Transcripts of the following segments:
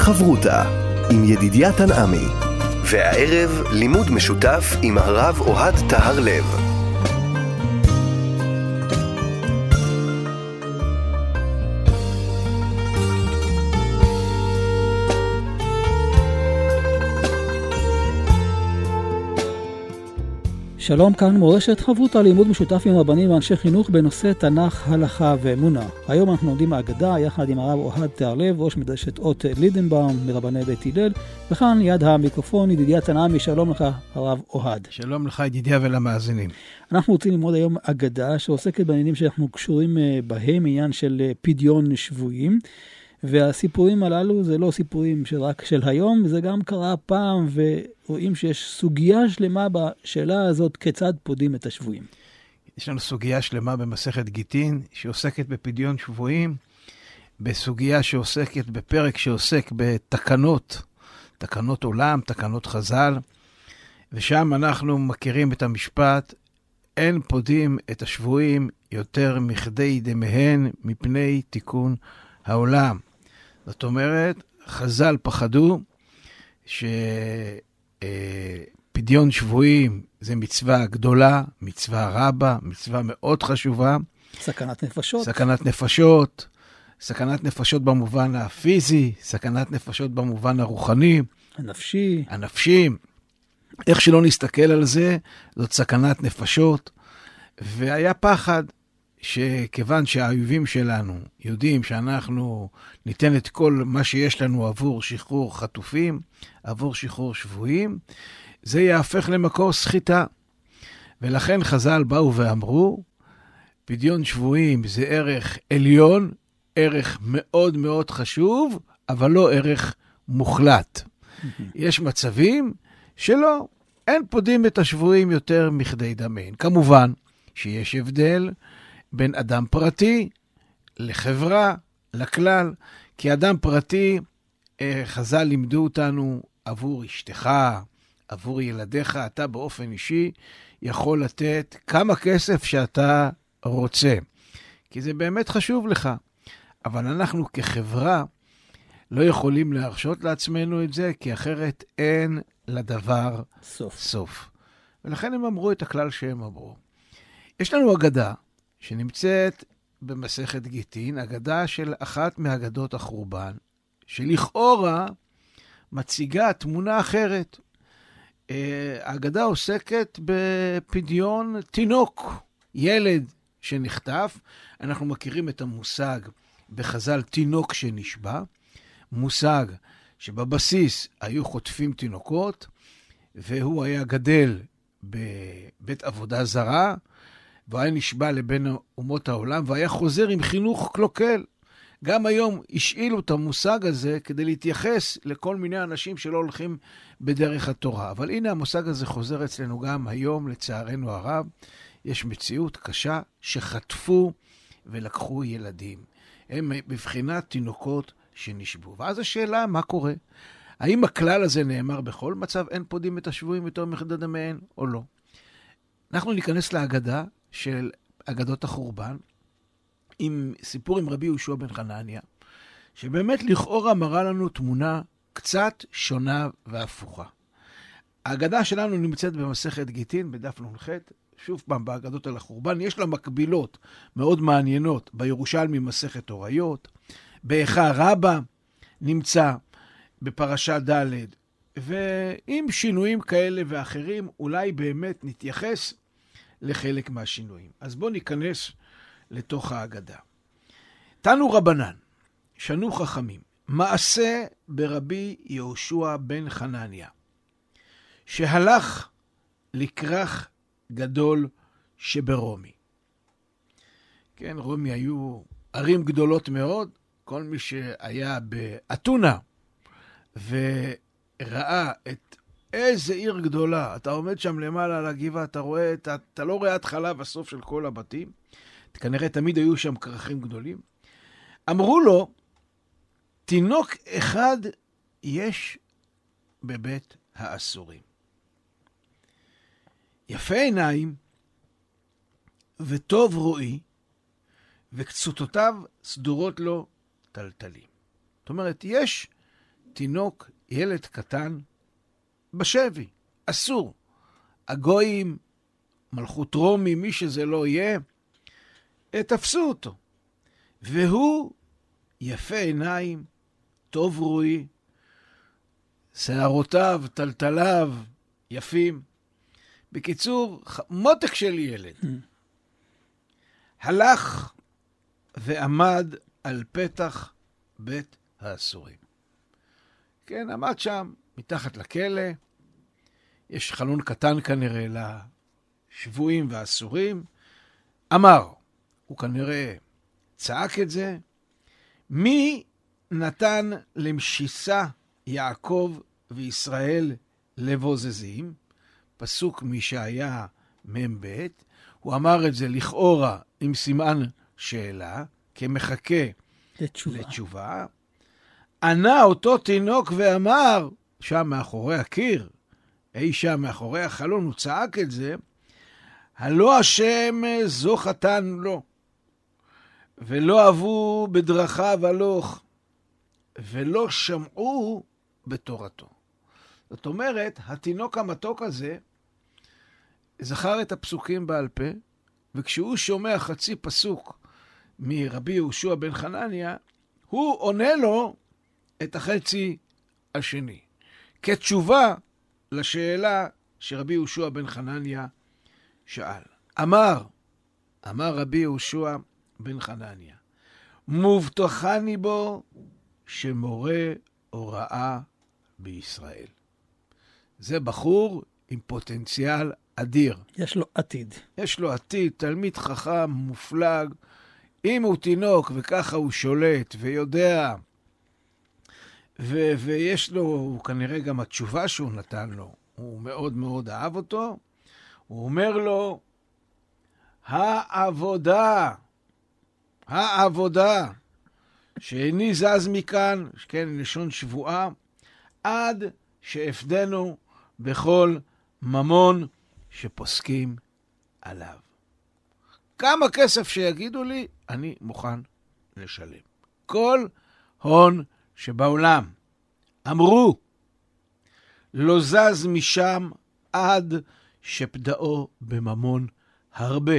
חברותה עם ידידיה תנעמי. והערב לימוד משותף עם הרב אוהד טהר לב. שלום, כאן מורשת חברותה לימוד משותף עם רבנים ואנשי חינוך בנושא תנ"ך, הלכה ואמונה. היום אנחנו לומדים מהאגדה יחד עם הרב אוהד תיארלב, ראש מדרשת אות לידנבאום מרבני בית הלל, וכאן יד המיקרופון ידידיה תנעמי, שלום לך הרב אוהד. שלום לך ידידיה ולמאזינים. אנחנו רוצים ללמוד היום אגדה שעוסקת בעניינים שאנחנו קשורים אה, בהם, עניין של אה, פדיון שבויים. והסיפורים הללו זה לא סיפורים רק של היום, זה גם קרה פעם, ורואים שיש סוגיה שלמה בשאלה הזאת, כיצד פודים את השבויים. יש לנו סוגיה שלמה במסכת גיטין, שעוסקת בפדיון שבויים, בסוגיה שעוסקת, בפרק שעוסק בתקנות, תקנות עולם, תקנות חז"ל, ושם אנחנו מכירים את המשפט, אין פודים את השבויים יותר מכדי דמיהן מפני תיקון העולם. זאת אומרת, חז"ל פחדו שפדיון שבויים זה מצווה גדולה, מצווה רבה, מצווה מאוד חשובה. סכנת נפשות. סכנת נפשות, סכנת נפשות במובן הפיזי, סכנת נפשות במובן הרוחני. הנפשי. הנפשי. איך שלא נסתכל על זה, זאת סכנת נפשות. והיה פחד שכיוון שהאויבים שלנו יודעים שאנחנו ניתן את כל מה שיש לנו עבור שחרור חטופים, עבור שחרור שבויים, זה יהפך למקור סחיטה. ולכן חז"ל באו ואמרו, פדיון שבויים זה ערך עליון, ערך מאוד מאוד חשוב, אבל לא ערך מוחלט. יש מצבים שלא, אין פודים את השבויים יותר מכדי דמיין. כמובן שיש הבדל בין אדם פרטי לחברה, לכלל. כי אדם פרטי, אה, חז"ל לימדו אותנו עבור אשתך, עבור ילדיך, אתה באופן אישי יכול לתת כמה כסף שאתה רוצה. כי זה באמת חשוב לך. אבל אנחנו כחברה לא יכולים להרשות לעצמנו את זה, כי אחרת אין לדבר סוף. סוף. ולכן הם אמרו את הכלל שהם אמרו. יש לנו אגדה שנמצאת במסכת גיטין, אגדה של אחת מאגדות החורבן, שלכאורה מציגה תמונה אחרת. אה, האגדה עוסקת בפדיון תינוק, ילד שנחטף. אנחנו מכירים את המושג בחז"ל תינוק שנשבע, מושג שבבסיס היו חוטפים תינוקות, והוא היה גדל בבית עבודה זרה, והיה נשבע לבין אומות העולם, והיה חוזר עם חינוך קלוקל. גם היום השאילו את המושג הזה כדי להתייחס לכל מיני אנשים שלא הולכים בדרך התורה. אבל הנה המושג הזה חוזר אצלנו גם היום, לצערנו הרב. יש מציאות קשה שחטפו ולקחו ילדים. הם בבחינת תינוקות שנשבו. ואז השאלה, מה קורה? האם הכלל הזה נאמר בכל מצב, אין פודים את השבויים יותר מחדד דמיהן, או לא? אנחנו ניכנס להגדה של אגדות החורבן, עם סיפור עם רבי יהושע בן חנניה, שבאמת לכאורה מראה לנו תמונה קצת שונה והפוכה. ההגדה שלנו נמצאת במסכת גיטין, בדף נ"ח, שוב פעם, באגדות על החורבן. יש לה מקבילות מאוד מעניינות בירושלמי מסכת הוריות, באיכה רבה נמצא בפרשה ד', ועם שינויים כאלה ואחרים, אולי באמת נתייחס לחלק מהשינויים. אז בואו ניכנס לתוך ההגדה. תנו רבנן, שנו חכמים, מעשה ברבי יהושע בן חנניה, שהלך לכרך גדול שברומי. כן, רומי היו ערים גדולות מאוד. כל מי שהיה באתונה וראה את איזה עיר גדולה. אתה עומד שם למעלה על הגבעה, אתה רואה, אתה, אתה לא רואה התחלה בסוף של כל הבתים. כנראה תמיד היו שם כרכים גדולים. אמרו לו, תינוק אחד יש בבית האסורים. יפה עיניים וטוב רואי, וקצותותיו סדורות לו טלטלים. זאת אומרת, יש תינוק, ילד קטן, בשבי, אסור. הגויים, מלכות רומי, מי שזה לא יהיה, תפסו אותו. והוא יפה עיניים, טוב רואי, שערותיו, טלטליו, יפים. בקיצור, מותק של ילד. הלך ועמד על פתח בית האסורים. כן, עמד שם, מתחת לכלא. יש חלון קטן כנראה לשבויים והאסורים. אמר, הוא כנראה צעק את זה, מי נתן למשיסה יעקב וישראל לבוזזים? פסוק מישעיה מ"ב. הוא אמר את זה לכאורה עם סימן שאלה, כמחכה לתשובה. לתשובה. ענה אותו תינוק ואמר, שם מאחורי הקיר, אי שם מאחורי החלון, הוא צעק את זה, הלא השם זו חתן לו, ולא אהבו בדרכיו הלוך, ולא שמעו בתורתו. זאת אומרת, התינוק המתוק הזה זכר את הפסוקים בעל פה, וכשהוא שומע חצי פסוק מרבי יהושע בן חנניה, הוא עונה לו את החצי השני, כתשובה לשאלה שרבי יהושע בן חנניה שאל. אמר, אמר רבי יהושע בן חנניה, מובטחני בו שמורה הוראה בישראל. זה בחור עם פוטנציאל אדיר. יש לו עתיד. יש לו עתיד, תלמיד חכם, מופלג. אם הוא תינוק וככה הוא שולט ויודע, ו- ויש לו, הוא כנראה גם התשובה שהוא נתן לו, הוא מאוד מאוד אהב אותו, הוא אומר לו, העבודה, העבודה, שאיני זז מכאן, כן, לשון שבועה, עד שאפדנו בכל ממון שפוסקים עליו. כמה כסף שיגידו לי, אני מוכן לשלם. כל הון שבעולם. אמרו, לא זז משם עד שפדאו בממון הרבה.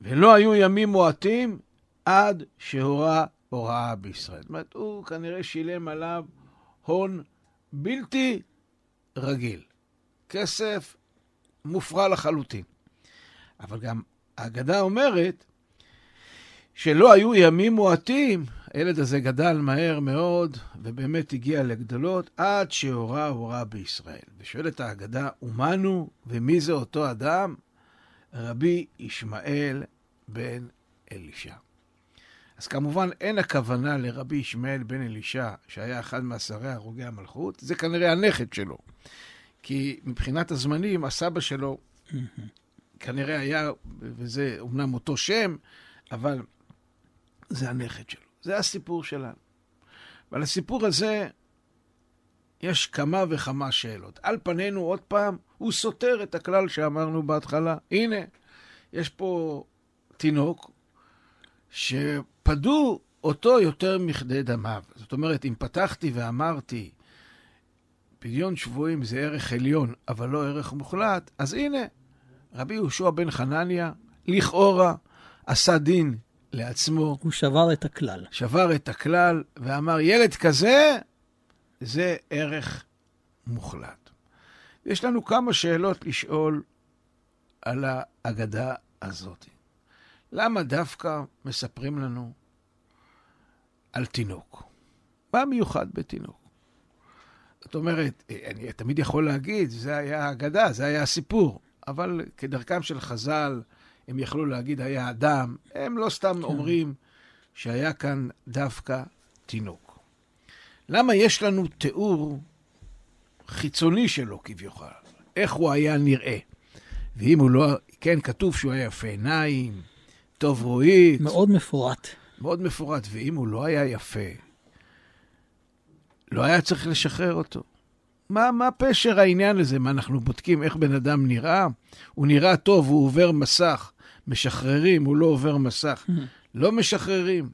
ולא היו ימים מועטים עד שהורה הוראה בישראל. זאת אומרת, הוא כנראה שילם עליו הון בלתי רגיל. כסף מופרע לחלוטין. אבל גם האגדה אומרת שלא היו ימים מועטים, הילד הזה גדל מהר מאוד, ובאמת הגיע לגדולות, עד שהורה הורה בישראל. ושואלת האגדה, אומנו, ומי זה אותו אדם? רבי ישמעאל בן אלישע. אז כמובן אין הכוונה לרבי ישמעאל בן אלישע, שהיה אחד מעשרי הרוגי המלכות, זה כנראה הנכד שלו. כי מבחינת הזמנים, הסבא שלו כנראה היה, וזה אומנם אותו שם, אבל זה הנכד שלו. זה הסיפור שלנו. ועל הסיפור הזה יש כמה וכמה שאלות. על פנינו, עוד פעם, הוא סותר את הכלל שאמרנו בהתחלה. הנה, יש פה תינוק שפדו אותו יותר מכדי דמיו. זאת אומרת, אם פתחתי ואמרתי, פדיון שבויים זה ערך עליון, אבל לא ערך מוחלט, אז הנה, רבי יהושע בן חנניה, לכאורה, עשה דין לעצמו. הוא שבר את הכלל. שבר את הכלל ואמר, ילד כזה, זה ערך מוחלט. יש לנו כמה שאלות לשאול על האגדה הזאת. למה דווקא מספרים לנו על תינוק? מה מיוחד בתינוק? זאת אומרת, אני תמיד יכול להגיד, זה היה אגדה, זה היה הסיפור, אבל כדרכם של חז"ל, הם יכלו להגיד היה אדם, הם לא סתם כן. אומרים שהיה כאן דווקא תינוק. למה יש לנו תיאור חיצוני שלו כביכול? איך הוא היה נראה? ואם הוא לא, כן, כתוב שהוא היה יפה עיניים, טוב רואית. מאוד מפורט. מאוד מפורט, ואם הוא לא היה יפה, לא היה צריך לשחרר אותו. מה, מה פשר העניין הזה? מה, אנחנו בודקים איך בן אדם נראה? הוא נראה טוב, הוא עובר מסך. משחררים, הוא לא עובר מסך. לא משחררים.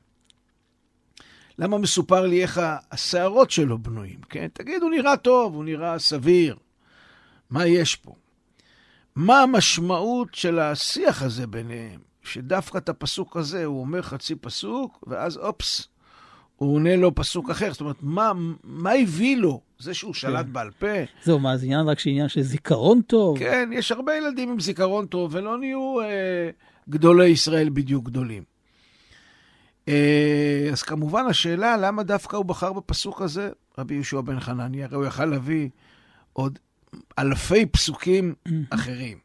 למה מסופר לי איך השערות שלו בנויים, כן? תגיד, הוא נראה טוב, הוא נראה סביר. מה יש פה? מה המשמעות של השיח הזה ביניהם? שדווקא את הפסוק הזה הוא אומר חצי פסוק, ואז אופס, הוא עונה לו פסוק אחר. זאת אומרת, מה, מה הביא לו? זה שהוא שלט כן. בעל פה. זהו, מה, זה עניין רק שעניין של זיכרון טוב? כן, יש הרבה ילדים עם זיכרון טוב, ולא נהיו אה, גדולי ישראל בדיוק גדולים. אה, אז כמובן השאלה, למה דווקא הוא בחר בפסוק הזה, רבי יהושע בן חנניה? הרי הוא יכל להביא עוד אלפי פסוקים אחרים.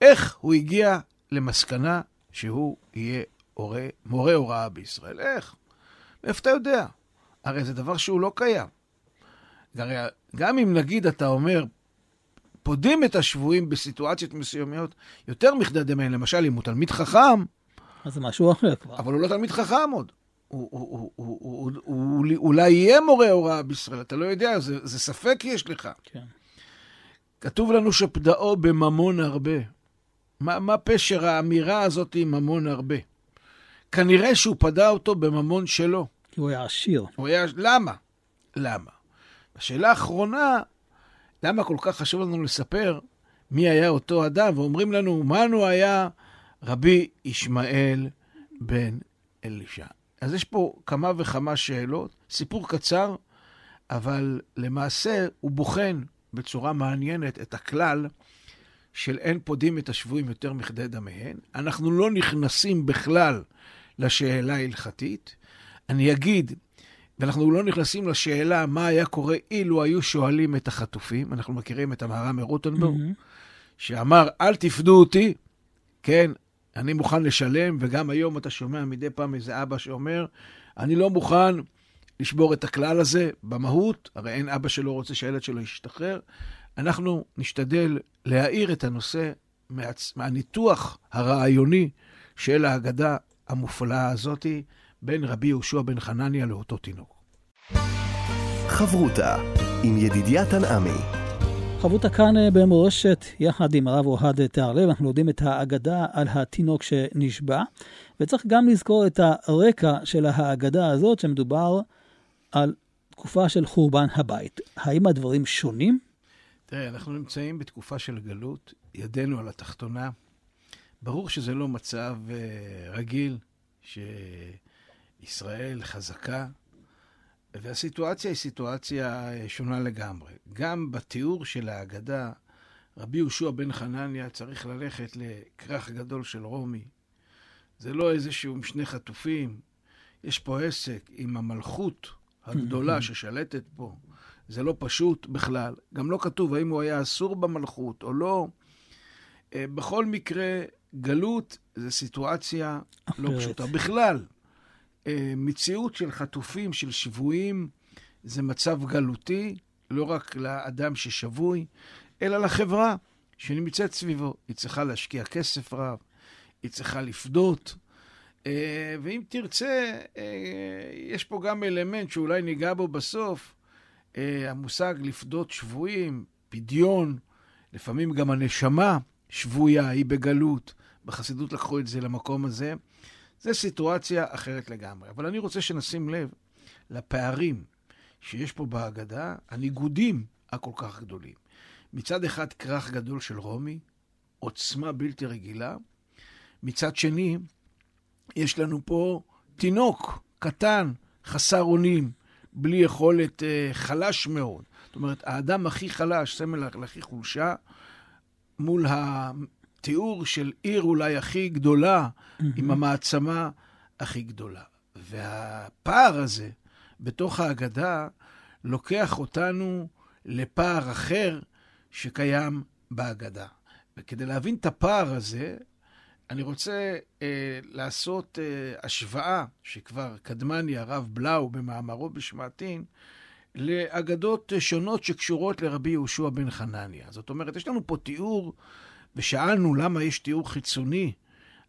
איך הוא הגיע למסקנה שהוא יהיה הורה, מורה הוראה בישראל? איך? מאיפה אתה יודע? הרי זה דבר שהוא לא קיים. הרי גם אם נגיד אתה אומר, פודים את השבויים בסיטואציות מסוימות יותר מכדי דמיין, למשל אם הוא תלמיד חכם, אז זה משהו אחר כבר. אבל הוא לא תלמיד חכם עוד. הוא, הוא, הוא, הוא, הוא, הוא אולי יהיה מורה הוראה בישראל, אתה לא יודע, זה, זה ספק יש לך. כן. כתוב לנו שפדאו בממון הרבה. מה, מה פשר האמירה הזאת עם ממון הרבה? כנראה שהוא פדה אותו בממון שלו. כי הוא היה עשיר. הוא היה... למה? למה? השאלה האחרונה, למה כל כך חשוב לנו לספר מי היה אותו אדם? ואומרים לנו, מנו היה רבי ישמעאל בן אלישע. אז יש פה כמה וכמה שאלות, סיפור קצר, אבל למעשה הוא בוחן בצורה מעניינת את הכלל של אין פודים את השבויים יותר מכדי דמיהן. אנחנו לא נכנסים בכלל לשאלה ההלכתית. אני אגיד, ואנחנו לא נכנסים לשאלה מה היה קורה אילו היו שואלים את החטופים. אנחנו מכירים את המהר"ם מרוטנבורג, mm-hmm. שאמר, אל תפדו אותי, כן, אני מוכן לשלם, וגם היום אתה שומע מדי פעם איזה אבא שאומר, אני לא מוכן לשבור את הכלל הזה במהות, הרי אין אבא שלא רוצה שהילד שלו ישתחרר. אנחנו נשתדל להאיר את הנושא. מהניתוח הרעיוני של ההגדה המופלאה הזאתי בין רבי יהושע בן חנניה לאותו תינוק. חברותה עם ידידיה תנעמי חברותה כאן אה, במורשת, יחד עם הרב אוהד תהרלב, אנחנו לומדים את האגדה על התינוק שנשבע, וצריך גם לזכור את הרקע של האגדה הזאת, שמדובר על תקופה של חורבן הבית. האם הדברים שונים? תראה, אנחנו נמצאים בתקופה של גלות, ידנו על התחתונה. ברור שזה לא מצב uh, רגיל, שישראל חזקה, והסיטואציה היא סיטואציה אה, שונה לגמרי. גם בתיאור של ההגדה, רבי יהושע בן חנניה צריך ללכת לכרך גדול של רומי. זה לא איזשהו עם שני חטופים, יש פה עסק עם המלכות הגדולה ששלטת פה. זה לא פשוט בכלל. גם לא כתוב האם הוא היה אסור במלכות או לא. אה, בכל מקרה, גלות זה סיטואציה לא פשוטה. בכלל, אה, מציאות של חטופים, של שבויים, זה מצב גלותי, לא רק לאדם ששבוי, אלא לחברה שנמצאת סביבו. היא צריכה להשקיע כסף רב, היא צריכה לפדות. אה, ואם תרצה, אה, יש פה גם אלמנט שאולי ניגע בו בסוף, המושג לפדות שבויים, פדיון, לפעמים גם הנשמה שבויה, היא בגלות. בחסידות לקחו את זה למקום הזה. זו סיטואציה אחרת לגמרי. אבל אני רוצה שנשים לב לפערים שיש פה בהגדה, הניגודים הכל כך גדולים. מצד אחד, כרך גדול של רומי, עוצמה בלתי רגילה. מצד שני, יש לנו פה תינוק קטן, חסר אונים, בלי יכולת, אה, חלש מאוד. זאת אומרת, האדם הכי חלש, סמל הכי חולשה, מול תיאור של עיר אולי הכי גדולה, mm-hmm. עם המעצמה הכי גדולה. והפער הזה בתוך ההגדה לוקח אותנו לפער אחר שקיים בהגדה. וכדי להבין את הפער הזה, אני רוצה אה, לעשות אה, השוואה שכבר קדמני הרב בלאו במאמרו בשמעתין, לאגדות שונות שקשורות לרבי יהושע בן חנניה. זאת אומרת, יש לנו פה תיאור ושאלנו למה יש תיאור חיצוני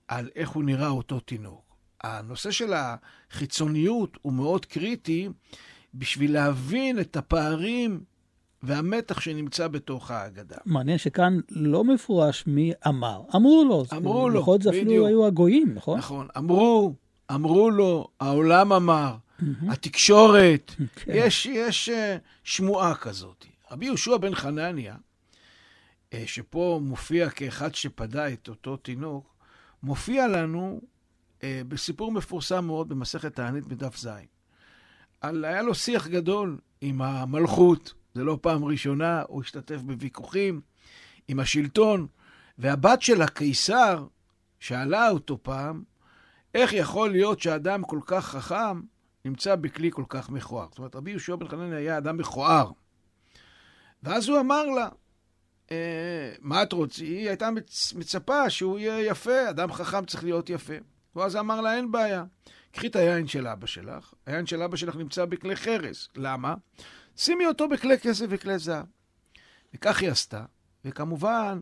על איך הוא נראה אותו תינוק. הנושא של החיצוניות הוא מאוד קריטי בשביל להבין את הפערים והמתח שנמצא בתוך ההגדה. מעניין שכאן לא מפורש מי אמר. אמרו לו. אמרו לו, בדיוק. זה אפילו היו הגויים, נכון? נכון. אמרו, אמרו לו, העולם אמר. התקשורת, כן. יש, יש אה, שמועה כזאת. רבי יהושע בן חנניה, שפה מופיע כאחד שפדה את אותו תינוק, מופיע לנו אה, בסיפור מפורסם מאוד במסכת תענית בדף ז'. היה לו שיח גדול עם המלכות, זה לא פעם ראשונה, הוא השתתף בוויכוחים עם השלטון, והבת של הקיסר שאלה אותו פעם, איך יכול להיות שאדם כל כך חכם נמצא בכלי כל כך מכוער? זאת אומרת, רבי יהושע בן חנניה היה אדם מכוער. ואז הוא אמר לה, אה, מה את רוצה? היא הייתה מצ- מצפה שהוא יהיה יפה, אדם חכם צריך להיות יפה. ואז אמר לה, אין בעיה. קחי את היין של אבא שלך, היין של אבא שלך נמצא בכלי חרס. למה? שימי אותו בכלי כסף וכלי זהב. וכך היא עשתה, וכמובן,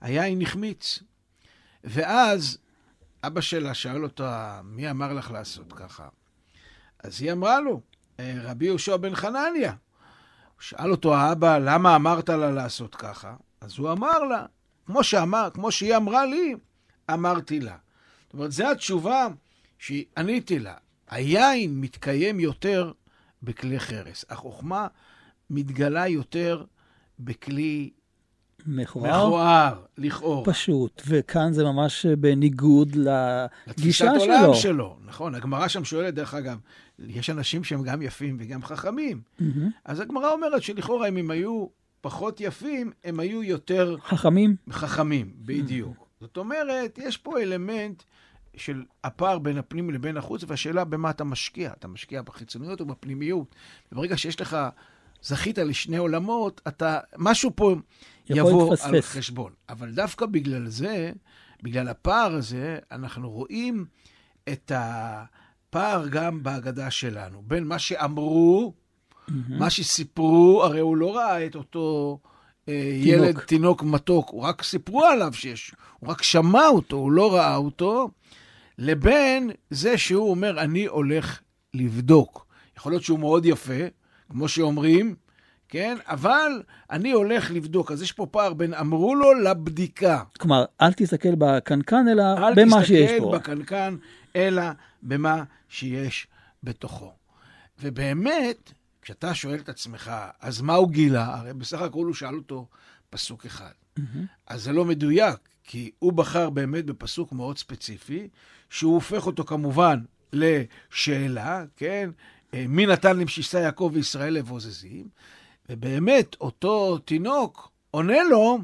היין החמיץ. ואז אבא שלה שאל אותה, מי אמר לך לעשות ככה? אז היא אמרה לו, "אה, רבי יהושע בן חנניה. שאל אותו האבא, למה אמרת לה לעשות ככה? אז הוא אמר לה, כמו, שאמר, כמו שהיא אמרה לי, אמרתי לה. זאת אומרת, זו התשובה שעניתי לה. היין מתקיים יותר בכלי חרס. החוכמה מתגלה יותר בכלי מכוער, מכוער, לכאורה. פשוט, וכאן זה ממש בניגוד לתפיסת לגישה עולם שלו. שלו. נכון, הגמרא שם שואלת, דרך אגב, יש אנשים שהם גם יפים וגם חכמים. מהמם. אז הגמרא אומרת שלכאורה אם הם היו פחות יפים, הם היו יותר חכמים? חכמים, בדיוק. זאת אומרת, יש פה אלמנט של הפער בין הפנים לבין החוץ, והשאלה במה אתה משקיע. אתה משקיע בחיצוניות או בפנימיות. וברגע שיש לך, זכית לשני עולמות, אתה, משהו פה יבוא. על חשבון. אבל דווקא בגלל זה, בגלל הפער הזה, אנחנו רואים את הפער גם בהגדה שלנו, בין מה שאמרו, מה שסיפרו, הרי הוא לא ראה את אותו אה, תינוק. ילד, תינוק מתוק, הוא רק סיפרו עליו שיש, הוא רק שמע אותו, הוא לא ראה אותו, לבין זה שהוא אומר, אני הולך לבדוק. יכול להיות שהוא מאוד יפה, כמו שאומרים, כן? אבל אני הולך לבדוק. אז יש פה פער בין אמרו לו לבדיקה. כלומר, אל תסתכל בקנקן, אלא אל במה שיש תסתכל פה. בקנקן, אלא במה שיש בתוכו. ובאמת, כשאתה שואל את עצמך, אז מה הוא גילה? הרי בסך הכל הוא שאל אותו פסוק אחד. אז זה לא מדויק, כי הוא בחר באמת בפסוק מאוד ספציפי, שהוא הופך אותו כמובן לשאלה, כן? אה, מי נתן למשיסה יעקב וישראל לבוזזים? ובאמת, אותו תינוק עונה לו,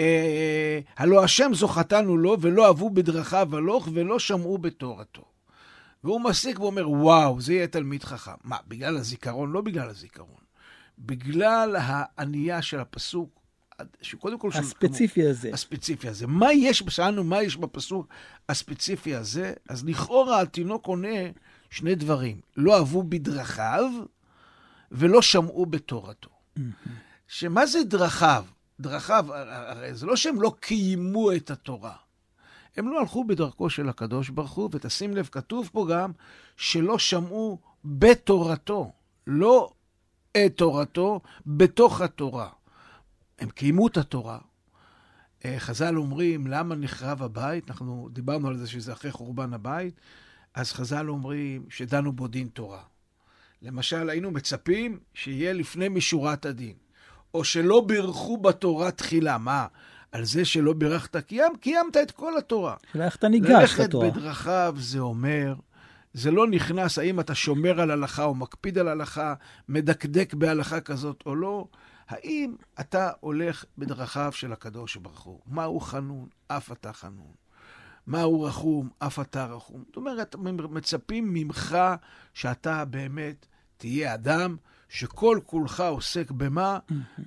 אה, הלא השם זוכתנו לו, ולא אהבו בדרכיו הלוך, ולא שמעו בתורתו. והוא מסיק ואומר, וואו, זה יהיה תלמיד חכם. מה, בגלל הזיכרון? לא בגלל הזיכרון. בגלל הענייה של הפסוק, שקודם כל... הספציפי הזה. הספציפי הזה. מה יש, שאלנו מה יש בפסוק הספציפי הזה, אז לכאורה התינוק עונה שני דברים. לא אהבו בדרכיו ולא שמעו בתורתו. שמה זה דרכיו? דרכיו, הרי זה לא שהם לא קיימו את התורה. הם לא הלכו בדרכו של הקדוש ברוך הוא, ותשים לב, כתוב פה גם שלא שמעו בתורתו, לא את תורתו, בתוך התורה. הם קיימו את התורה. אה, חז"ל אומרים, למה נחרב הבית? אנחנו דיברנו על זה שזה אחרי חורבן הבית. אז חז"ל אומרים שדנו בו דין תורה. למשל, היינו מצפים שיהיה לפני משורת הדין. או שלא בירכו בתורה תחילה. מה? על זה שלא בירכת, קיים, קיימת את כל התורה. שאלה איך אתה ניגש ללכת לתורה. בדרכיו זה אומר, זה לא נכנס האם אתה שומר על הלכה או מקפיד על הלכה, מדקדק בהלכה כזאת או לא, האם אתה הולך בדרכיו של הקדוש ברוך הוא. מהו חנון? אף אתה חנון. מהו רחום? אף אתה רחום. זאת אומרת, מצפים ממך שאתה באמת תהיה אדם שכל כולך עוסק במה?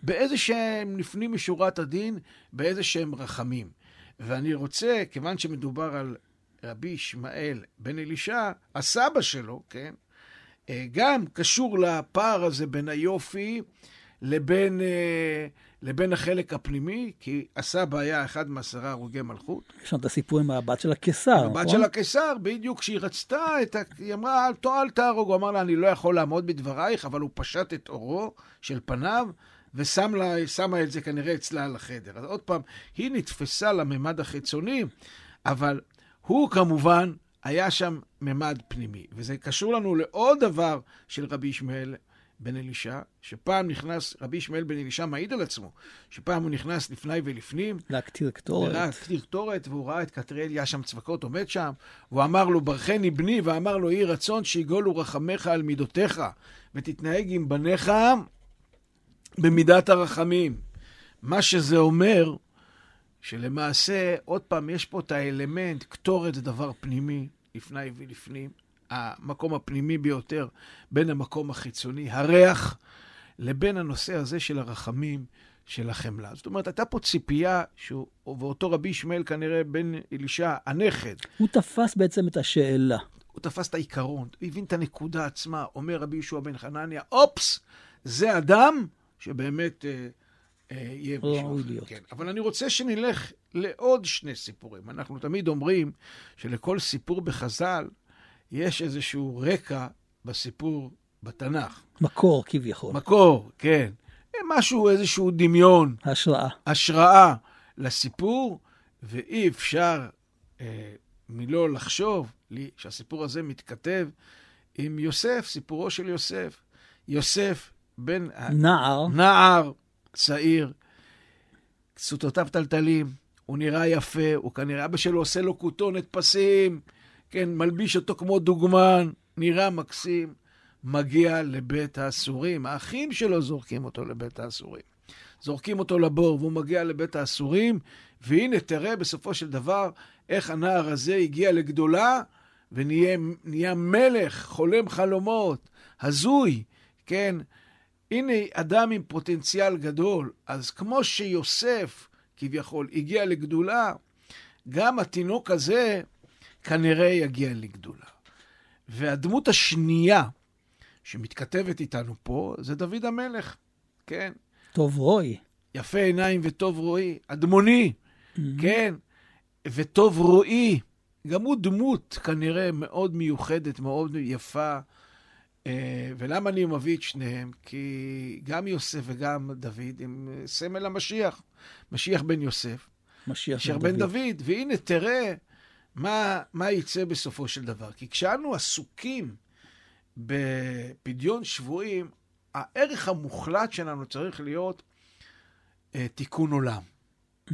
באיזה שהם לפנים משורת הדין, באיזה שהם רחמים. ואני רוצה, כיוון שמדובר על רבי ישמעאל בן אלישע, הסבא שלו, כן? אה, גם קשור לפער הזה בין היופי לבין, אה, לבין החלק הפנימי, כי הסבא היה אחד מעשרה הרוגי מלכות. יש לנו את הסיפור עם הבת של הקיסר, הבת נכון? של הקיסר, בדיוק כשהיא רצתה, את ה... היא אמרה, אל, אל תהרוג. הוא אמר לה, אני לא יכול לעמוד בדברייך, אבל הוא פשט את עורו של פניו, ושם לה, שמה את זה כנראה אצלה על החדר. אז עוד פעם, היא נתפסה לממד החיצוני, אבל הוא כמובן היה שם ממד פנימי. וזה קשור לנו לעוד דבר של רבי ישמעאל בן אלישע, שפעם נכנס, רבי ישמעאל בן אלישע מעיד על עצמו, שפעם הוא נכנס לפני ולפנים. להקטיר קטורת. להקטיר קטורת, והוא ראה את קטריאל, היה שם צבקות עומד שם, והוא אמר לו, ברכני בני, ואמר לו, יהי רצון שיגולו רחמך על מידותיך, ותתנהג עם בניך במידת הרחמים. מה שזה אומר, שלמעשה, עוד פעם, יש פה את האלמנט, קטורת זה דבר פנימי, לפני ולפנים, המקום הפנימי ביותר בין המקום החיצוני, הריח, לבין הנושא הזה של הרחמים, של החמלה. זאת אומרת, הייתה פה ציפייה, שהוא, ואותו רבי ישמעאל כנראה בן אלישע, הנכד. הוא תפס בעצם את השאלה. הוא תפס את העיקרון, הוא הבין את הנקודה עצמה. אומר רבי יהושע בן חנניה, אופס, זה אדם שבאמת אה, אה, יהיה מישהו אחר. כן. אבל אני רוצה שנלך לעוד שני סיפורים. אנחנו תמיד אומרים שלכל סיפור בחז"ל יש איזשהו רקע בסיפור בתנ"ך. מקור כביכול. מקור, כן. משהו, איזשהו דמיון. השראה. השראה לסיפור, ואי אפשר אה, מלא לחשוב לי שהסיפור הזה מתכתב עם יוסף, סיפורו של יוסף. יוסף בן... נער. נער צעיר, כסותותיו טלטלים, הוא נראה יפה, הוא כנראה, אבא שלו עושה לו כותונת פסים, כן, מלביש אותו כמו דוגמן, נראה מקסים, מגיע לבית האסורים. האחים שלו זורקים אותו לבית האסורים. זורקים אותו לבור, והוא מגיע לבית האסורים, והנה, תראה בסופו של דבר איך הנער הזה הגיע לגדולה, ונהיה מלך, חולם חלומות, הזוי, כן? הנה אדם עם פוטנציאל גדול. אז כמו שיוסף, כביכול, הגיע לגדולה, גם התינוק הזה כנראה יגיע לגדולה. והדמות השנייה שמתכתבת איתנו פה זה דוד המלך, כן? טוב רואי. יפה עיניים וטוב רואי, אדמוני, mm-hmm. כן? וטוב רואי, גם הוא דמות כנראה מאוד מיוחדת, מאוד יפה. אה, ולמה אני מביא את שניהם? כי גם יוסף וגם דוד הם סמל המשיח. משיח בן יוסף. משיח בן, בן דוד. דוד. והנה, תראה מה, מה יצא בסופו של דבר. כי כשאנו עסוקים בפדיון שבויים, הערך המוחלט שלנו צריך להיות אה, תיקון עולם. Mm-hmm.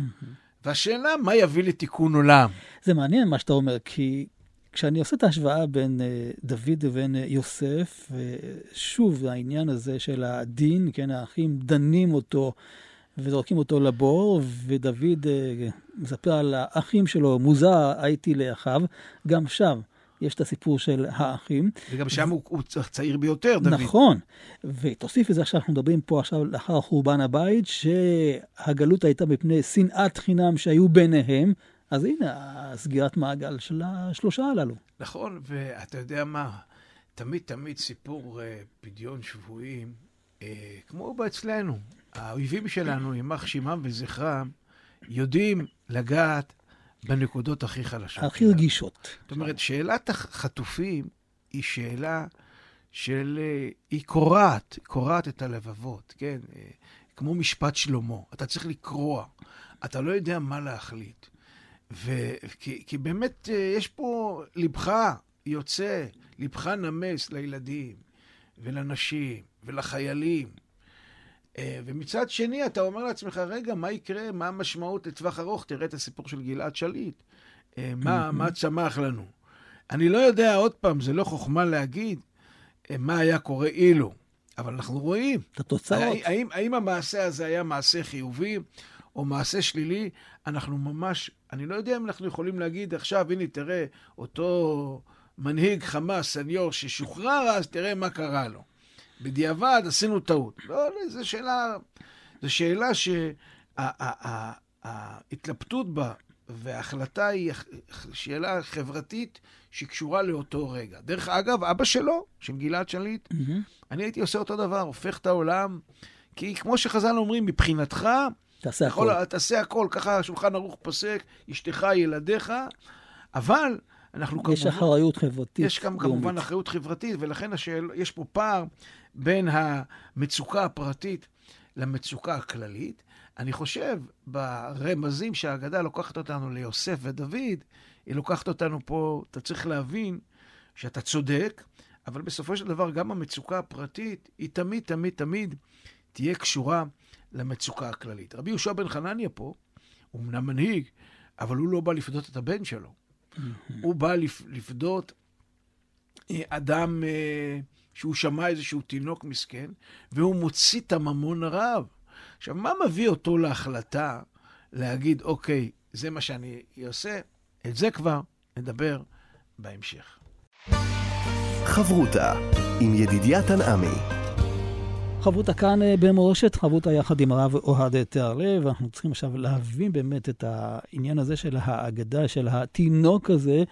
והשאלה, מה יביא לתיקון עולם? זה מעניין מה שאתה אומר, כי כשאני עושה את ההשוואה בין uh, דוד לבין uh, יוסף, uh, שוב, העניין הזה של הדין, כן, האחים דנים אותו וזורקים אותו לבור, ודוד uh, מספר על האחים שלו, מוזר הייתי לאחיו, גם שם. יש את הסיפור של האחים. וגם שם הוא, הוא צעיר ביותר, דוד. נכון. ותוסיף לזה שאנחנו מדברים פה עכשיו לאחר חורבן הבית, שהגלות הייתה מפני שנאת חינם שהיו ביניהם, אז הנה, סגירת מעגל של השלושה הללו. נכון, ואתה יודע מה, תמיד תמיד סיפור uh, פדיון שבויים, uh, כמו אצלנו, האויבים שלנו, יימח שמם וזכרם, יודעים לגעת בנקודות הכי חלשות. הכי רגישות. זאת אומרת, שאלת החטופים היא שאלה של... אה, היא קורעת, קורעת את הלבבות, כן? כמו משפט שלמה. אתה צריך לקרוע. אתה לא יודע מה להחליט. ו... כי, כי באמת אה, יש פה, לבך יוצא, לבך נמס לילדים ולנשים ולחיילים. אה, ומצד שני, אתה אומר לעצמך, רגע, מה יקרה? מה המשמעות לטווח ארוך? תראה את הסיפור של גלעד שליט. אה, מה, מה צמח לנו? אני לא יודע, עוד פעם, זה לא חוכמה להגיד מה היה קורה אילו, אבל אנחנו רואים. את התוצאות. האם, האם המעשה הזה היה מעשה חיובי? או מעשה שלילי, אנחנו ממש, אני לא יודע אם אנחנו יכולים להגיד עכשיו, הנה, תראה, אותו מנהיג חמאס, סניור, ששוחרר אז, תראה מה קרה לו. בדיעבד עשינו טעות. לא, לא, זו שאלה, זו שאלה שההתלבטות בה וההחלטה היא שאלה חברתית שקשורה לאותו רגע. דרך אגב, אבא שלו, של גלעד שליט, mm-hmm. אני הייתי עושה אותו דבר, הופך את העולם, כי כמו שחז"ל אומרים, מבחינתך, תעשה הכל. יכול, תעשה הכל, ככה השולחן ערוך פוסק, אשתך, ילדיך, אבל אנחנו כמובן... יש אחריות חברתית. יש גם כמובן אחריות חברתית, ולכן השאל, יש פה פער בין המצוקה הפרטית למצוקה הכללית. אני חושב, ברמזים שהאגדה לוקחת אותנו ליוסף ודוד, היא לוקחת אותנו פה, אתה צריך להבין שאתה צודק, אבל בסופו של דבר גם המצוקה הפרטית היא תמיד, תמיד, תמיד תהיה קשורה למצוקה הכללית. רבי יהושע בן חנניה פה, הוא אמנם מנהיג, אבל הוא לא בא לפדות את הבן שלו. הוא בא לפדות אה, אדם אה, שהוא שמע איזשהו תינוק מסכן, והוא מוציא את הממון הרב. עכשיו, מה מביא אותו להחלטה להגיד, אוקיי, זה מה שאני עושה? את זה כבר נדבר בהמשך. חברותה עם ידידיה תנעמי. חברותה כאן אה, במורשת, חברותה יחד עם הרב אוהד תיארלב. אנחנו צריכים עכשיו להבין באמת את העניין הזה של האגדה, של התינוק הזה,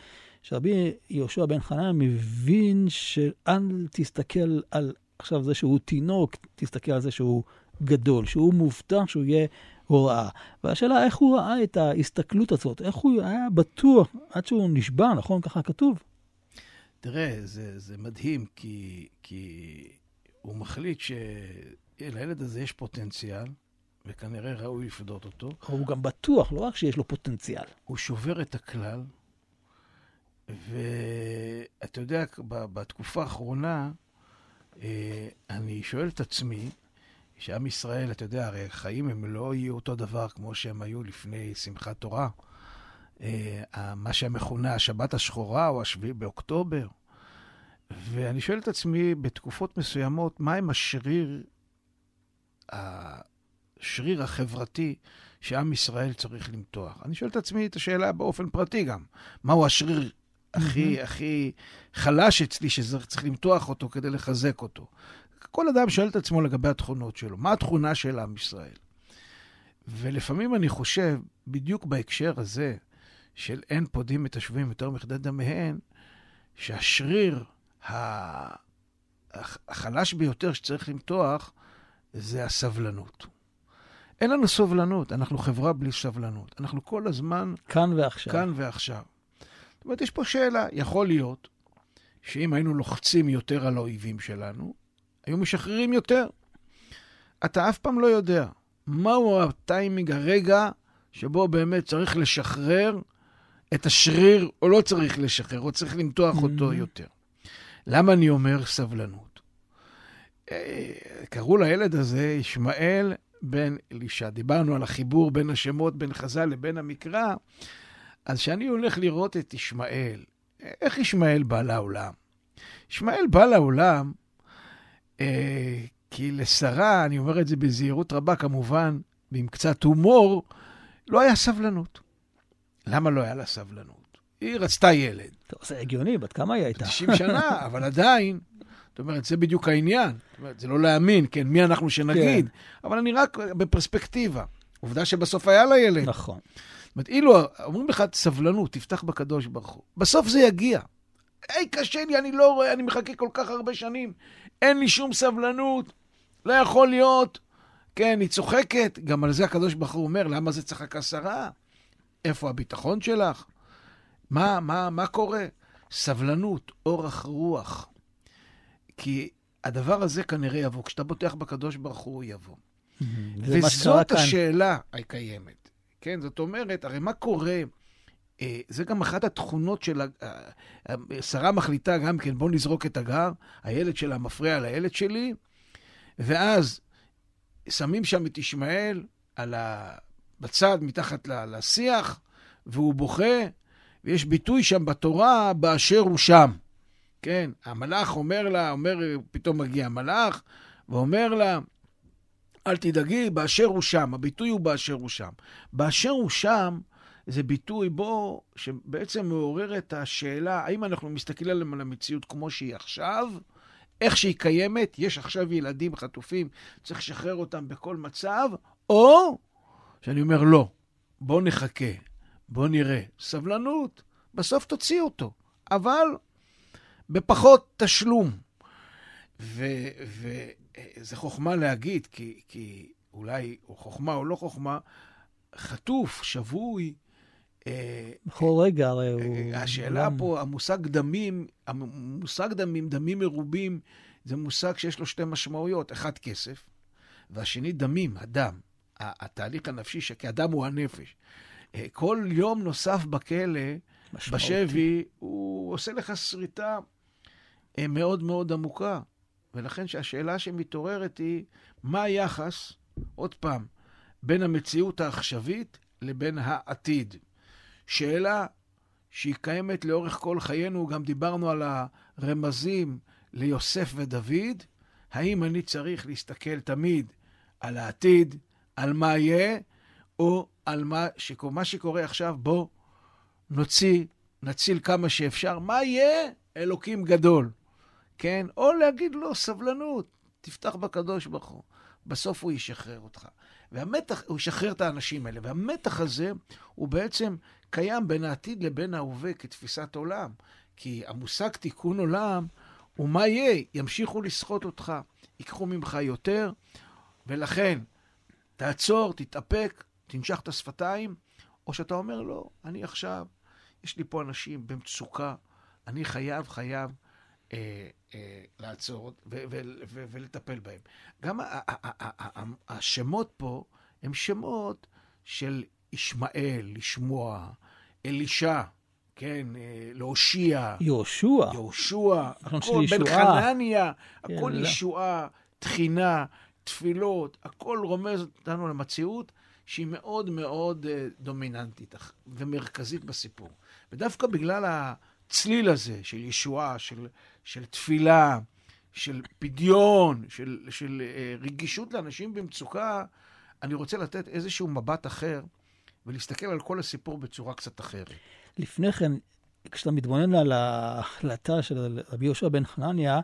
שרבי יהושע בן חנן מבין שאל תסתכל על עכשיו זה שהוא תינוק, תסתכל על זה שהוא גדול, שהוא מובטח שהוא יהיה הוראה. והשאלה איך הוא ראה את ההסתכלות הזאת, איך הוא היה בטוח עד שהוא נשבע, נכון? ככה כתוב. תראה, זה, זה מדהים, כי, כי הוא מחליט שלילד הזה יש פוטנציאל, וכנראה ראוי לפדות אותו. הוא גם בטוח, לא רק שיש לו פוטנציאל. הוא שובר את הכלל, ואתה יודע, בתקופה האחרונה, אה, אני שואל את עצמי, שעם ישראל, אתה יודע, הרי החיים הם לא יהיו אותו דבר כמו שהם היו לפני שמחת תורה. אה, מה שמכונה השבת השחורה או השביעי באוקטובר. ואני שואל את עצמי, בתקופות מסוימות, מה עם השריר, השריר החברתי שעם ישראל צריך למתוח? אני שואל את עצמי את השאלה באופן פרטי גם, מהו השריר הכי, הכי חלש אצלי שצריך למתוח אותו כדי לחזק אותו? כל אדם שואל את עצמו לגבי התכונות שלו, מה התכונה של עם ישראל? ולפעמים אני חושב, בדיוק בהקשר הזה, של אין פודים את השבויים יותר מכדי דמיהן, שהשריר החלש ביותר שצריך למתוח זה הסבלנות. אין לנו סובלנות, אנחנו חברה בלי סבלנות. אנחנו כל הזמן... כאן ועכשיו. כאן ועכשיו. זאת אומרת, יש פה שאלה, יכול להיות שאם היינו לוחצים יותר על האויבים שלנו, היו משחררים יותר. אתה אף פעם לא יודע מהו הטיימינג, הרגע שבו באמת צריך לשחרר את השריר, או לא צריך לשחרר, או צריך למתוח אותו mm-hmm. יותר. למה אני אומר סבלנות? אה, קראו לילד הזה ישמעאל בן אלישע. דיברנו על החיבור בין השמות, בין חז"ל לבין המקרא. אז כשאני הולך לראות את ישמעאל, איך ישמעאל בא לעולם? ישמעאל בא לעולם אה, כי לשרה, אני אומר את זה בזהירות רבה כמובן, ועם קצת הומור, לא היה סבלנות. למה לא היה לה סבלנות? היא רצתה ילד. טוב, זה הגיוני, בת כמה היא הייתה? 90 שנה, אבל עדיין, זאת אומרת, זה בדיוק העניין. זאת אומרת, זה לא להאמין, כן, מי אנחנו שנגיד, כן. אבל אני רק בפרספקטיבה. עובדה שבסוף היה לה ילד. נכון. זאת אומרת, אילו אומרים לך, סבלנות, תפתח בקדוש ברוך הוא. בסוף זה יגיע. היי, קשה לי, אני לא רואה, אני מחכה כל כך הרבה שנים. אין לי שום סבלנות, לא יכול להיות. כן, היא צוחקת, גם על זה הקדוש ברוך הוא אומר, למה זה צחק עשרה? איפה הביטחון שלך? מה, מה, מה קורה? סבלנות, אורך רוח. כי הדבר הזה כנראה יבוא. כשאתה בוטח בקדוש ברוך הוא, הוא יבוא. וזאת השאלה הקיימת. כן, זאת אומרת, הרי מה קורה? אה, זה גם אחת התכונות של... אה, שרה מחליטה גם כן, בוא נזרוק את הגר, הילד שלה מפריע לילד שלי, ואז שמים שם את ישמעאל על ה... בצד, מתחת לשיח, והוא בוכה, ויש ביטוי שם בתורה, באשר הוא שם. כן, המלאך אומר לה, אומר, פתאום מגיע המלאך, ואומר לה, אל תדאגי, באשר הוא שם. הביטוי הוא באשר הוא שם. באשר הוא שם, זה ביטוי בו, שבעצם מעורר את השאלה, האם אנחנו מסתכלים על המציאות כמו שהיא עכשיו, איך שהיא קיימת, יש עכשיו ילדים חטופים, צריך לשחרר אותם בכל מצב, או שאני אומר, לא, בוא נחכה, בוא נראה. סבלנות, בסוף תוציא אותו, אבל בפחות תשלום. וזה חוכמה להגיד, כי, כי אולי, או חוכמה או לא חוכמה, חטוף, שבוי, בכל רגע הרי הוא... אה, השאלה פה, המושג דמים, המושג דמים, דמים מרובים, זה מושג שיש לו שתי משמעויות. אחד, כסף, והשני, דמים, הדם. התהליך הנפשי, שכאדם הוא הנפש. אה, כל יום נוסף בכלא, בשבי, הוא עושה לך שריטה אה, מאוד מאוד עמוקה. ולכן שהשאלה שמתעוררת היא, מה היחס, עוד פעם, בין המציאות העכשווית לבין העתיד? שאלה שהיא קיימת לאורך כל חיינו, גם דיברנו על הרמזים ליוסף ודוד, האם אני צריך להסתכל תמיד על העתיד, על מה יהיה, או על מה, שקורה, מה שקורה עכשיו, בוא נוציא, נציל כמה שאפשר, מה יהיה? אלוקים גדול. כן? או להגיד לו, סבלנות, תפתח בקדוש ברוך הוא. בסוף הוא ישחרר אותך. והמתח, הוא ישחרר את האנשים האלה. והמתח הזה הוא בעצם קיים בין העתיד לבין ההווה כתפיסת עולם. כי המושג תיקון עולם הוא מה יהיה? ימשיכו לסחוט אותך, ייקחו ממך יותר, ולכן תעצור, תתאפק, תנשך את השפתיים, או שאתה אומר, לא, אני עכשיו, יש לי פה אנשים במצוקה, אני חייב, חייב אה, אה, לעצור ולטפל בהם. גם השמות פה הם שמות של ישמעאל, לשמוע, אלישע, כן, אה, להושיע. יהושע. יהושע, הכל, בן חנניה, כן, הכל לא. ישועה, תחינה, תפילות, הכל רומז אותנו למציאות שהיא מאוד מאוד דומיננטית ומרכזית בסיפור. ודווקא בגלל הצליל הזה של ישועה, של, של תפילה, של פדיון, של, של אה, רגישות לאנשים במצוקה, אני רוצה לתת איזשהו מבט אחר ולהסתכל על כל הסיפור בצורה קצת אחרת. לפני כן, כשאתה מתבונן על ההחלטה של רבי יהושע בן חנניה,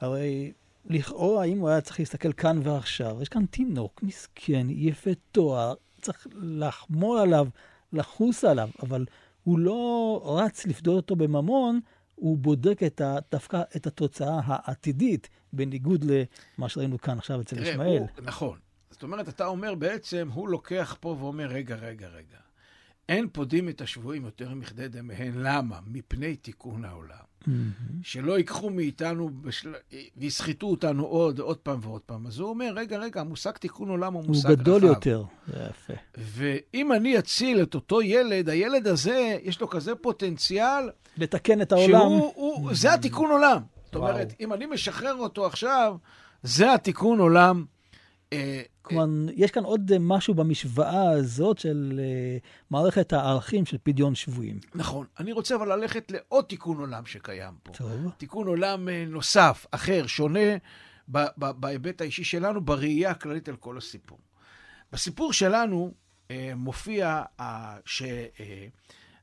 הרי לכאורה, אם הוא היה צריך להסתכל כאן ועכשיו, יש כאן תינוק מסכן, יפה תואר, צריך לחמול עליו, לחוס עליו, אבל הוא לא רץ לפדות אותו בממון, הוא בודק את ה, דווקא את התוצאה העתידית, בניגוד למה שראינו כאן עכשיו אצל ישמעאל. נכון. זאת אומרת, אתה אומר בעצם, הוא לוקח פה ואומר, רגע, רגע, רגע. אין פודים את השבויים יותר מכדי דמיהן. למה? מפני תיקון העולם. Mm-hmm. שלא ייקחו מאיתנו בשל... ויסחטו אותנו עוד, עוד פעם ועוד פעם. אז הוא אומר, רגע, רגע, המושג תיקון עולם הוא מושג רחב. הוא גדול רחב. יותר, זה יפה. ואם אני אציל את אותו ילד, הילד הזה, יש לו כזה פוטנציאל... לתקן את העולם. שהוא, הוא, זה התיקון עולם. זאת אומרת, אם אני משחרר אותו עכשיו, זה התיקון עולם. אה, כלומר, יש כאן עוד משהו במשוואה הזאת של uh, מערכת הערכים של פדיון שבויים. נכון. אני רוצה אבל ללכת לעוד תיקון עולם שקיים פה. טוב. תיקון עולם נוסף, אחר, שונה, בהיבט האישי שלנו, בראייה הכללית על כל הסיפור. בסיפור שלנו מופיע uh,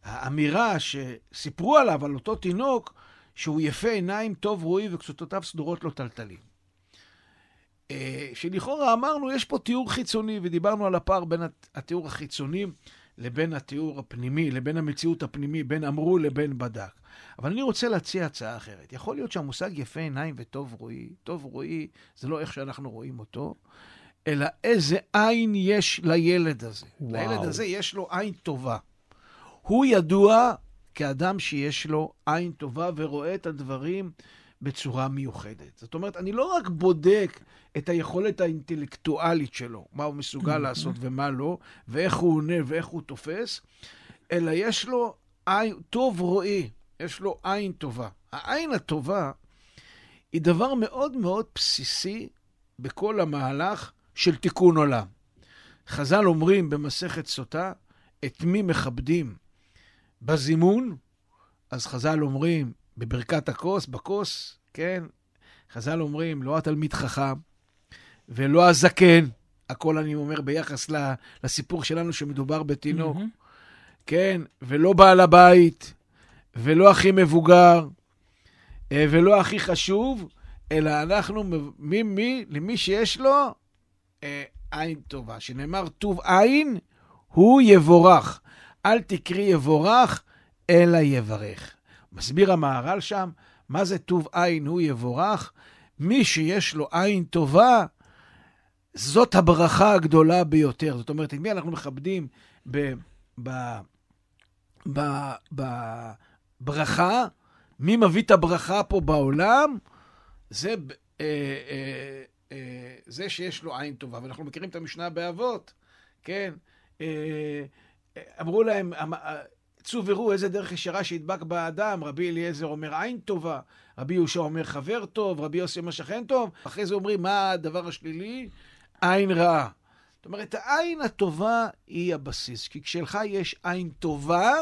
שהאמירה uh, שסיפרו עליו, על אותו תינוק, שהוא יפה עיניים, טוב רואי וכסותותיו סדורות לו טלטלים. אה, שלכאורה אמרנו, יש פה תיאור חיצוני, ודיברנו על הפער בין התיאור החיצוני לבין התיאור הפנימי, לבין המציאות הפנימי, בין אמרו לבין בדק. אבל אני רוצה להציע הצעה אחרת. יכול להיות שהמושג יפה עיניים וטוב רואי, טוב רואי זה לא איך שאנחנו רואים אותו, אלא איזה עין יש לילד הזה. וואו. לילד הזה יש לו עין טובה. הוא ידוע כאדם שיש לו עין טובה ורואה את הדברים בצורה מיוחדת. זאת אומרת, אני לא רק בודק את היכולת האינטלקטואלית שלו, מה הוא מסוגל. לעשות ומה לא, ואיך הוא עונה ואיך הוא תופס, אלא יש לו עין, טוב רואי, יש לו עין טובה. העין הטובה היא דבר מאוד מאוד בסיסי בכל המהלך של תיקון עולם. חז"ל אומרים במסכת סוטה, את מי מכבדים בזימון? אז חז"ל אומרים בברכת הכוס, בכוס, כן? חז"ל אומרים, לא התלמיד חכם ולא הזקן, הכל אני אומר ביחס לסיפור שלנו שמדובר בתינוק, mm-hmm. כן? ולא בעל הבית, ולא הכי מבוגר, אה, ולא הכי חשוב, אלא אנחנו, מי, מי, למי שיש לו אה, עין טובה. שנאמר, טוב עין הוא יבורך. אל תקרי יבורך, אלא יברך. מסביר המהר"ל שם, מה זה טוב עין הוא יבורך? מי שיש לו עין טובה, זאת הברכה הגדולה ביותר. זאת אומרת, את מי אנחנו מכבדים בברכה? מי מביא את הברכה פה בעולם? זה, אה, אה, אה, זה שיש לו עין טובה. ואנחנו מכירים את המשנה באבות. כן? אה, אמרו להם, אמ, אה, צאו וראו איזה דרך ישרה שידבק באדם, רבי אליעזר אומר עין טובה, רבי יהושע אומר חבר טוב, רבי יוסי אומר שכן טוב, אחרי זה אומרים מה הדבר השלילי? עין רעה. זאת אומרת, העין הטובה היא הבסיס, כי כשלך יש עין טובה,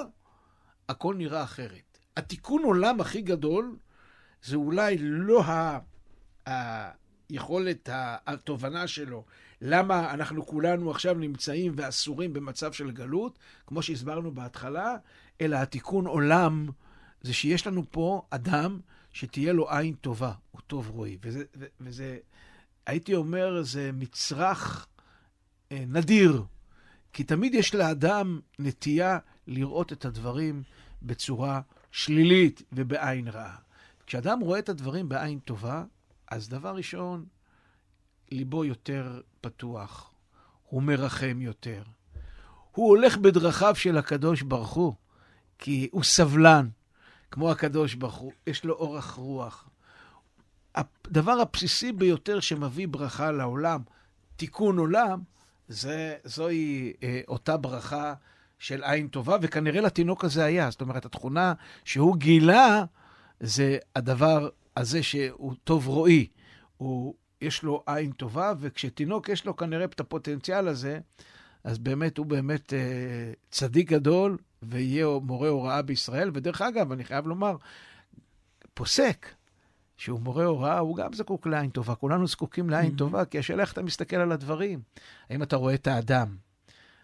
הכל נראה אחרת. התיקון עולם הכי גדול זה אולי לא ה... היכולת, התובנה שלו, למה אנחנו כולנו עכשיו נמצאים ואסורים במצב של גלות, כמו שהסברנו בהתחלה, אלא התיקון עולם זה שיש לנו פה אדם שתהיה לו עין טובה, הוא טוב רואי. וזה, וזה הייתי אומר, זה מצרך אה, נדיר, כי תמיד יש לאדם נטייה לראות את הדברים בצורה שלילית ובעין רעה. כשאדם רואה את הדברים בעין טובה, אז דבר ראשון, ליבו יותר פתוח, הוא מרחם יותר. הוא הולך בדרכיו של הקדוש ברוך הוא, כי הוא סבלן, כמו הקדוש ברוך הוא, יש לו אורך רוח. הדבר הבסיסי ביותר שמביא ברכה לעולם, תיקון עולם, זה, זוהי אה, אותה ברכה של עין טובה, וכנראה לתינוק הזה היה. זאת אומרת, התכונה שהוא גילה, זה הדבר הזה שהוא טוב רואי. הוא, יש לו עין טובה, וכשתינוק יש לו כנראה את הפוטנציאל הזה, אז באמת הוא באמת אה, צדיק גדול, ויהיה מורה הוראה בישראל. ודרך אגב, אני חייב לומר, פוסק שהוא מורה הוראה, הוא גם זקוק לעין טובה. כולנו זקוקים לעין mm-hmm. טובה, כי השאלה איך אתה מסתכל על הדברים. האם אתה רואה את האדם?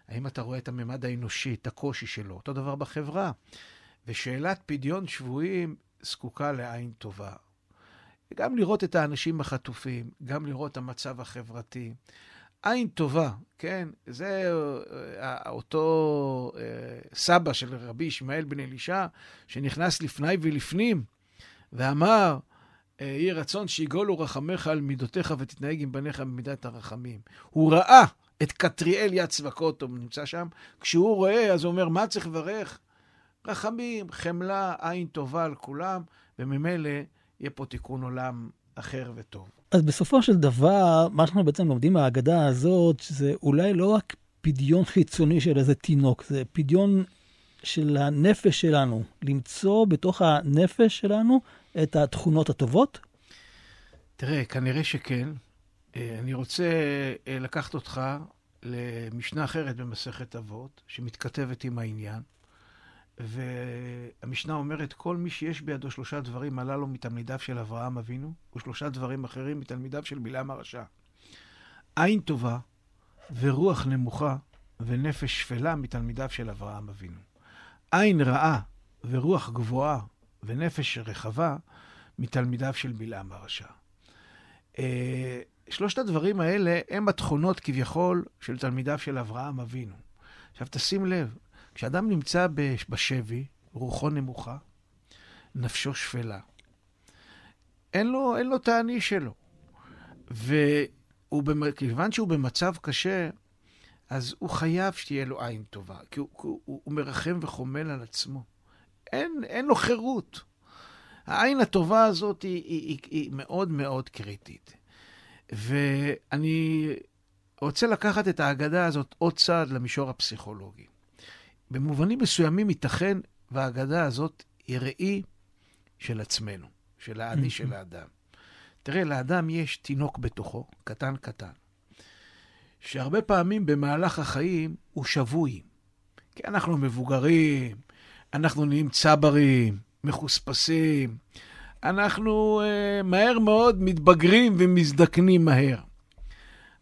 האם אתה רואה את הממד האנושי, את הקושי שלו? אותו דבר בחברה. ושאלת פדיון שבויים זקוקה לעין טובה. וגם לראות את האנשים החטופים, גם לראות את המצב החברתי. עין טובה, כן? זה uh, אותו uh, סבא של רבי ישמעאל בן אלישע, שנכנס לפני ולפנים, ואמר, אה, יהי רצון שיגולו רחמך על מידותיך ותתנהג עם בניך במידת הרחמים. הוא ראה את קטריאל יד צבקות, הוא נמצא שם. כשהוא רואה, אז הוא אומר, מה צריך לברך? רחמים, חמלה, עין טובה על כולם, וממילא יהיה פה תיקון עולם אחר וטוב. אז בסופו של דבר, מה שאנחנו בעצם לומדים מהאגדה הזאת, זה אולי לא רק פדיון חיצוני של איזה תינוק, זה פדיון של הנפש שלנו, למצוא בתוך הנפש שלנו את התכונות הטובות? תראה, כנראה שכן. אה, אני רוצה אה, לקחת אותך למשנה אחרת במסכת אבות, שמתכתבת עם העניין. והמשנה אומרת, כל מי שיש בידו שלושה דברים עלה לו מתלמידיו של אברהם אבינו, ושלושה דברים אחרים מתלמידיו של בלעם הרשע. עין טובה ורוח נמוכה ונפש שפלה מתלמידיו של אברהם אבינו. עין רעה ורוח גבוהה ונפש רחבה מתלמידיו של בלעם הרשע. אה, שלושת הדברים האלה הם התכונות כביכול של תלמידיו של אברהם אבינו. עכשיו תשים לב, כשאדם נמצא בשבי, רוחו נמוכה, נפשו שפלה. אין לו, אין לו תעני שלו. וכיוון שהוא במצב קשה, אז הוא חייב שתהיה לו עין טובה, כי הוא, הוא, הוא, מרחם וחומל על עצמו. אין, אין לו חירות. העין הטובה הזאת היא, היא, היא, היא מאוד מאוד קריטית. ואני רוצה לקחת את ההגדה הזאת עוד צעד למישור הפסיכולוגי. במובנים מסוימים ייתכן וההגדה הזאת היא ראי של עצמנו, של האני של האדם. תראה, לאדם יש תינוק בתוכו, קטן קטן, שהרבה פעמים במהלך החיים הוא שבוי. כי אנחנו מבוגרים, אנחנו נהיים צברים, מחוספסים, אנחנו uh, מהר מאוד מתבגרים ומזדקנים מהר.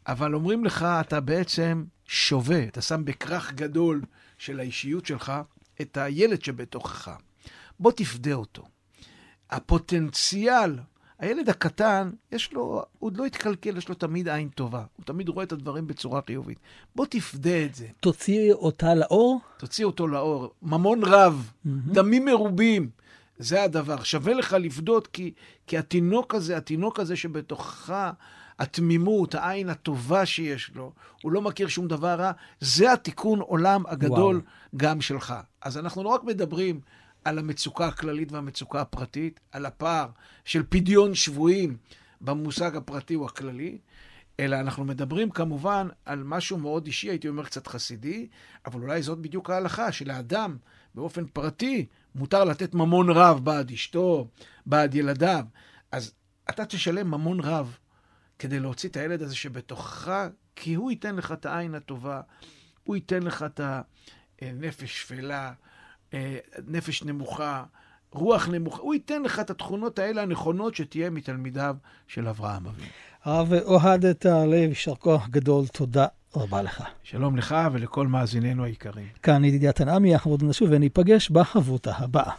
אבל אומרים לך, אתה בעצם שווה, אתה שם בכרך גדול של האישיות שלך את הילד שבתוכך. בוא תפדה אותו. הפוטנציאל הילד הקטן, יש לו, הוא עוד לא התקלקל, יש לו תמיד עין טובה. הוא תמיד רואה את הדברים בצורה חיובית. בוא תפדה את זה. תוציא אותה לאור? תוציא אותו לאור. ממון רב, mm-hmm. דמים מרובים. זה הדבר. שווה לך לפדות, כי, כי התינוק הזה, התינוק הזה שבתוכך, התמימות, העין הטובה שיש לו, הוא לא מכיר שום דבר רע, זה התיקון עולם הגדול וואו. גם שלך. אז אנחנו לא רק מדברים על המצוקה הכללית והמצוקה הפרטית, על הפער של פדיון שבויים במושג הפרטי או הכללי, אלא אנחנו מדברים כמובן על משהו מאוד אישי, הייתי אומר קצת חסידי, אבל אולי זאת בדיוק ההלכה, שלאדם באופן פרטי מותר לתת ממון רב בעד אשתו, בעד ילדיו. אז אתה תשלם ממון רב כדי להוציא את הילד הזה שבתוכך, כי הוא ייתן לך את העין הטובה, הוא ייתן לך את הנפש שפלה, אה, נפש נמוכה, רוח נמוכה, הוא ייתן לך את התכונות האלה הנכונות שתהיה מתלמידיו של אברהם אבינו. הרב אוהד הלב, יישר כוח גדול, תודה רבה לך. שלום לך ולכל מאזיננו היקרים. כאן ידידיה תנעמי, אנחנו עוד נשוב וניפגש בחברותה הבאה.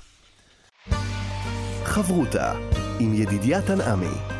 חברותה עם ידידיה תנעמי